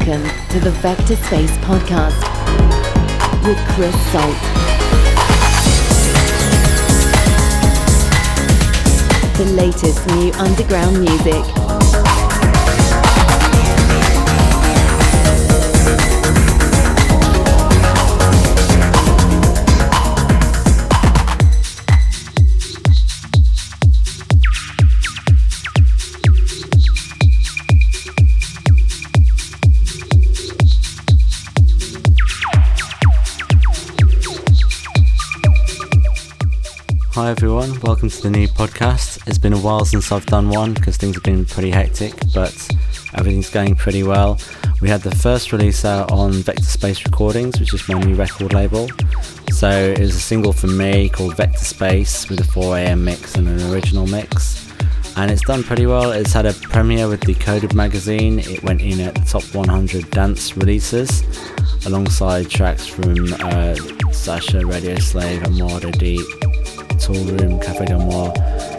Welcome to the Vector Space Podcast with Chris Salt. The latest new underground music. Everyone, welcome to the new podcast. It's been a while since I've done one because things have been pretty hectic, but everything's going pretty well. We had the first release out on Vector Space Recordings, which is my new record label. So it was a single from me called Vector Space with a 4am mix and an original mix. And it's done pretty well. It's had a premiere with Decoded magazine. It went in at the top 100 dance releases alongside tracks from uh, Sasha, Radio Slave, Armada Deep, Toolroom, Cafe Del Mar,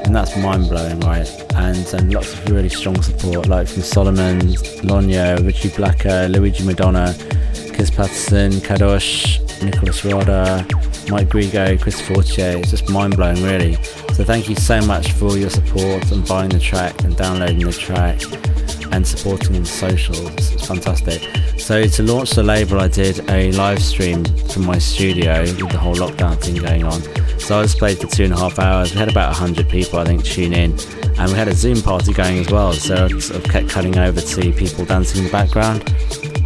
and that's mind blowing, right? And and lots of really strong support, like from Solomun, Lonya, Richie Blacker, Luigi Madonna, Kiz Patterson, Kadosh, Nicolas Rada, Mike Grigo, Chris Fortier. It's just mind blowing, really. So thank you so much for all your support and buying the track and downloading the track and supporting on socials. It's fantastic. So to launch the label, I did a live stream from my studio with the whole lockdown thing going on. So I was played for two and a half hours. We had about 100 people, I think, tune in. And we had a Zoom party going as well. So I sort of kept cutting over to people dancing in the background.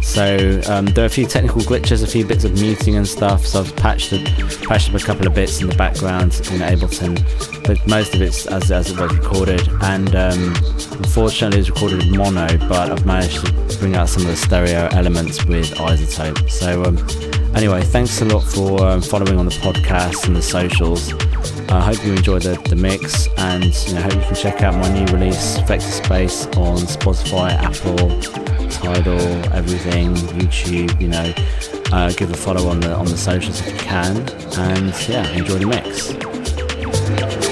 So um, there are a few technical glitches, a few bits of muting and stuff. So I've patched, it, patched up a couple of bits in the background in Ableton, but most of it's as, as it was recorded. And um, unfortunately, it's recorded in mono, but I've managed to bring out some of the stereo elements with iZotope. So um, anyway, thanks a lot for um, following on the podcast and the socials. I hope you enjoy the, the mix and you know, hope you can check out my new release, Vector Space, on Spotify, Apple, Tidal, everything, YouTube, you know. Uh, give a follow on the on the socials if you can, and yeah, enjoy the mix.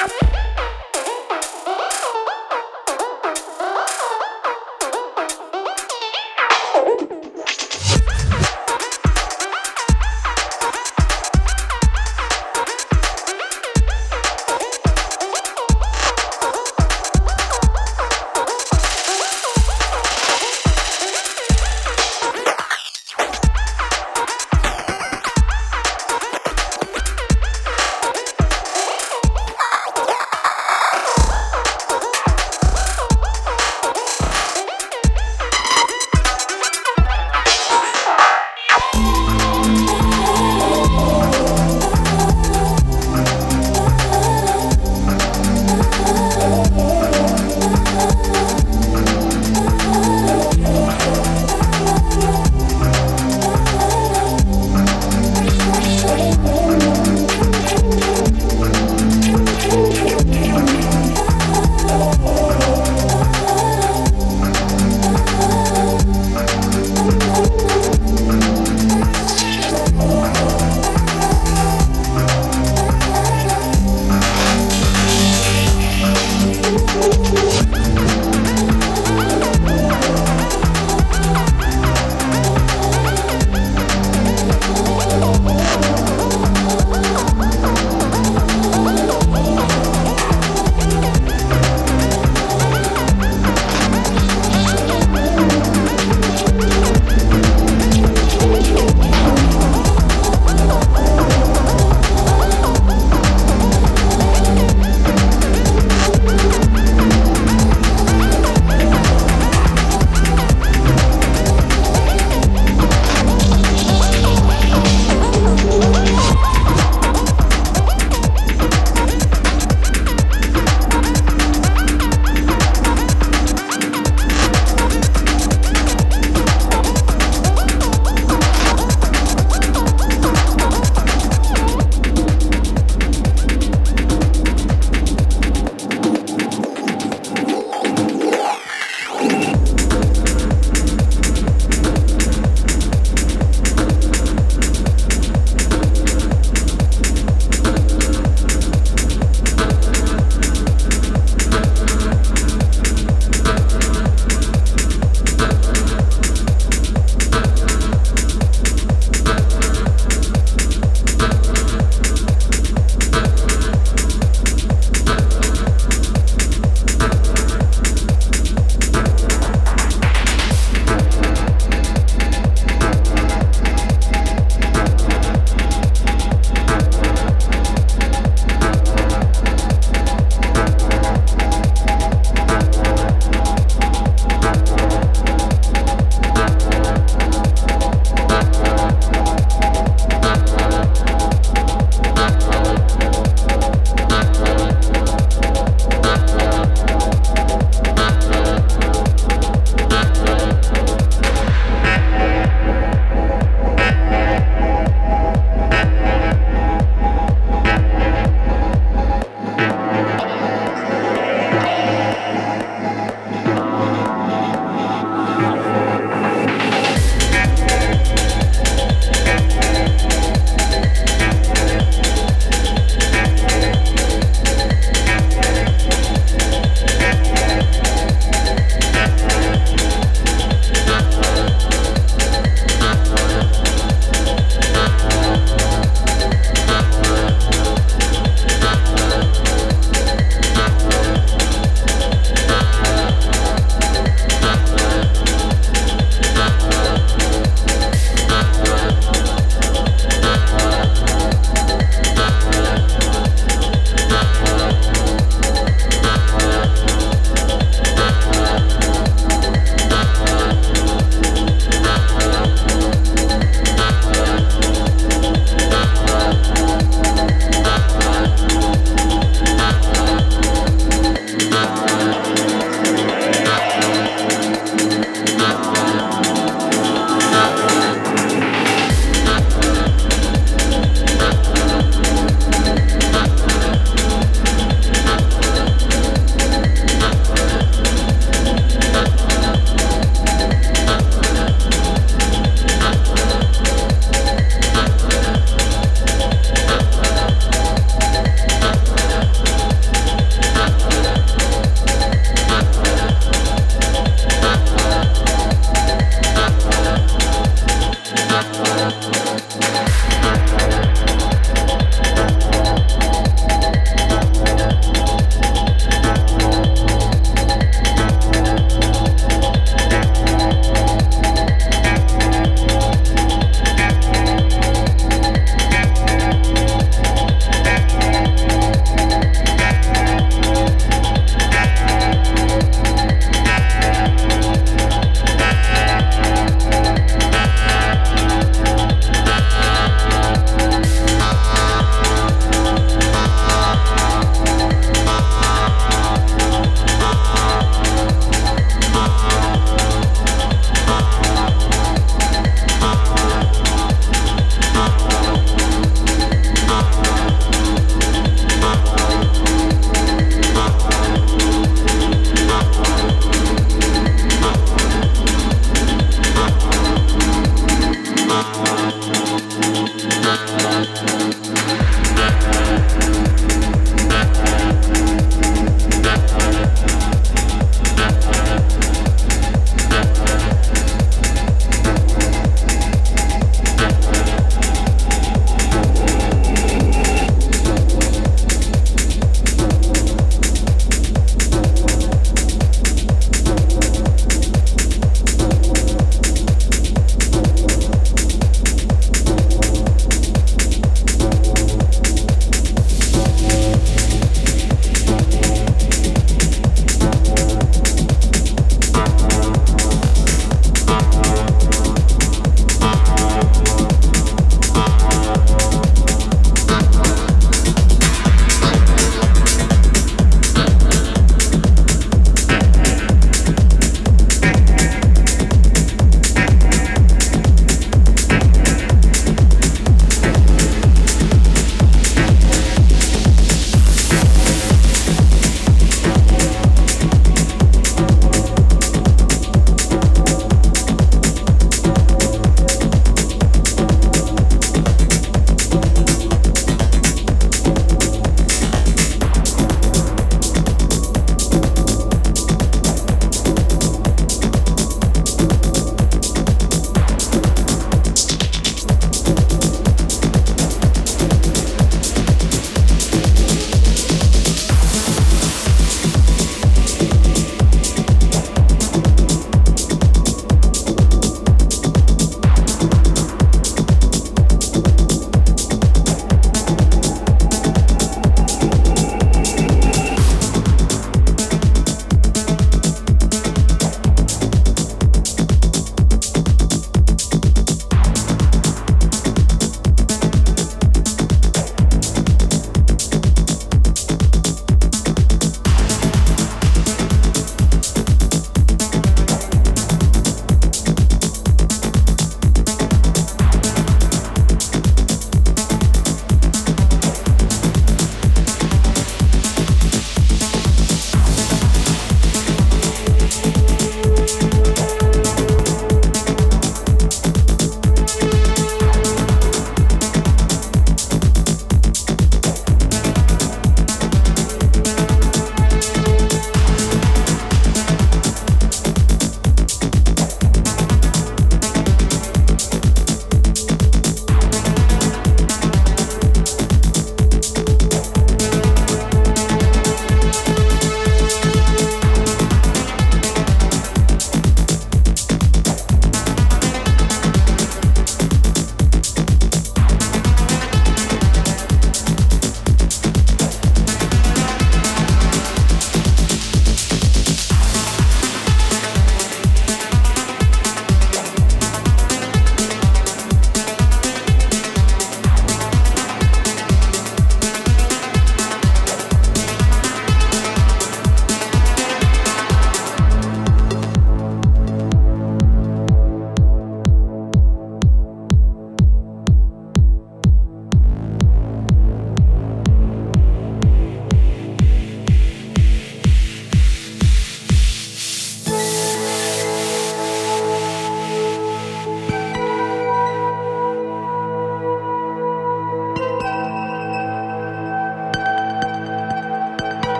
I'm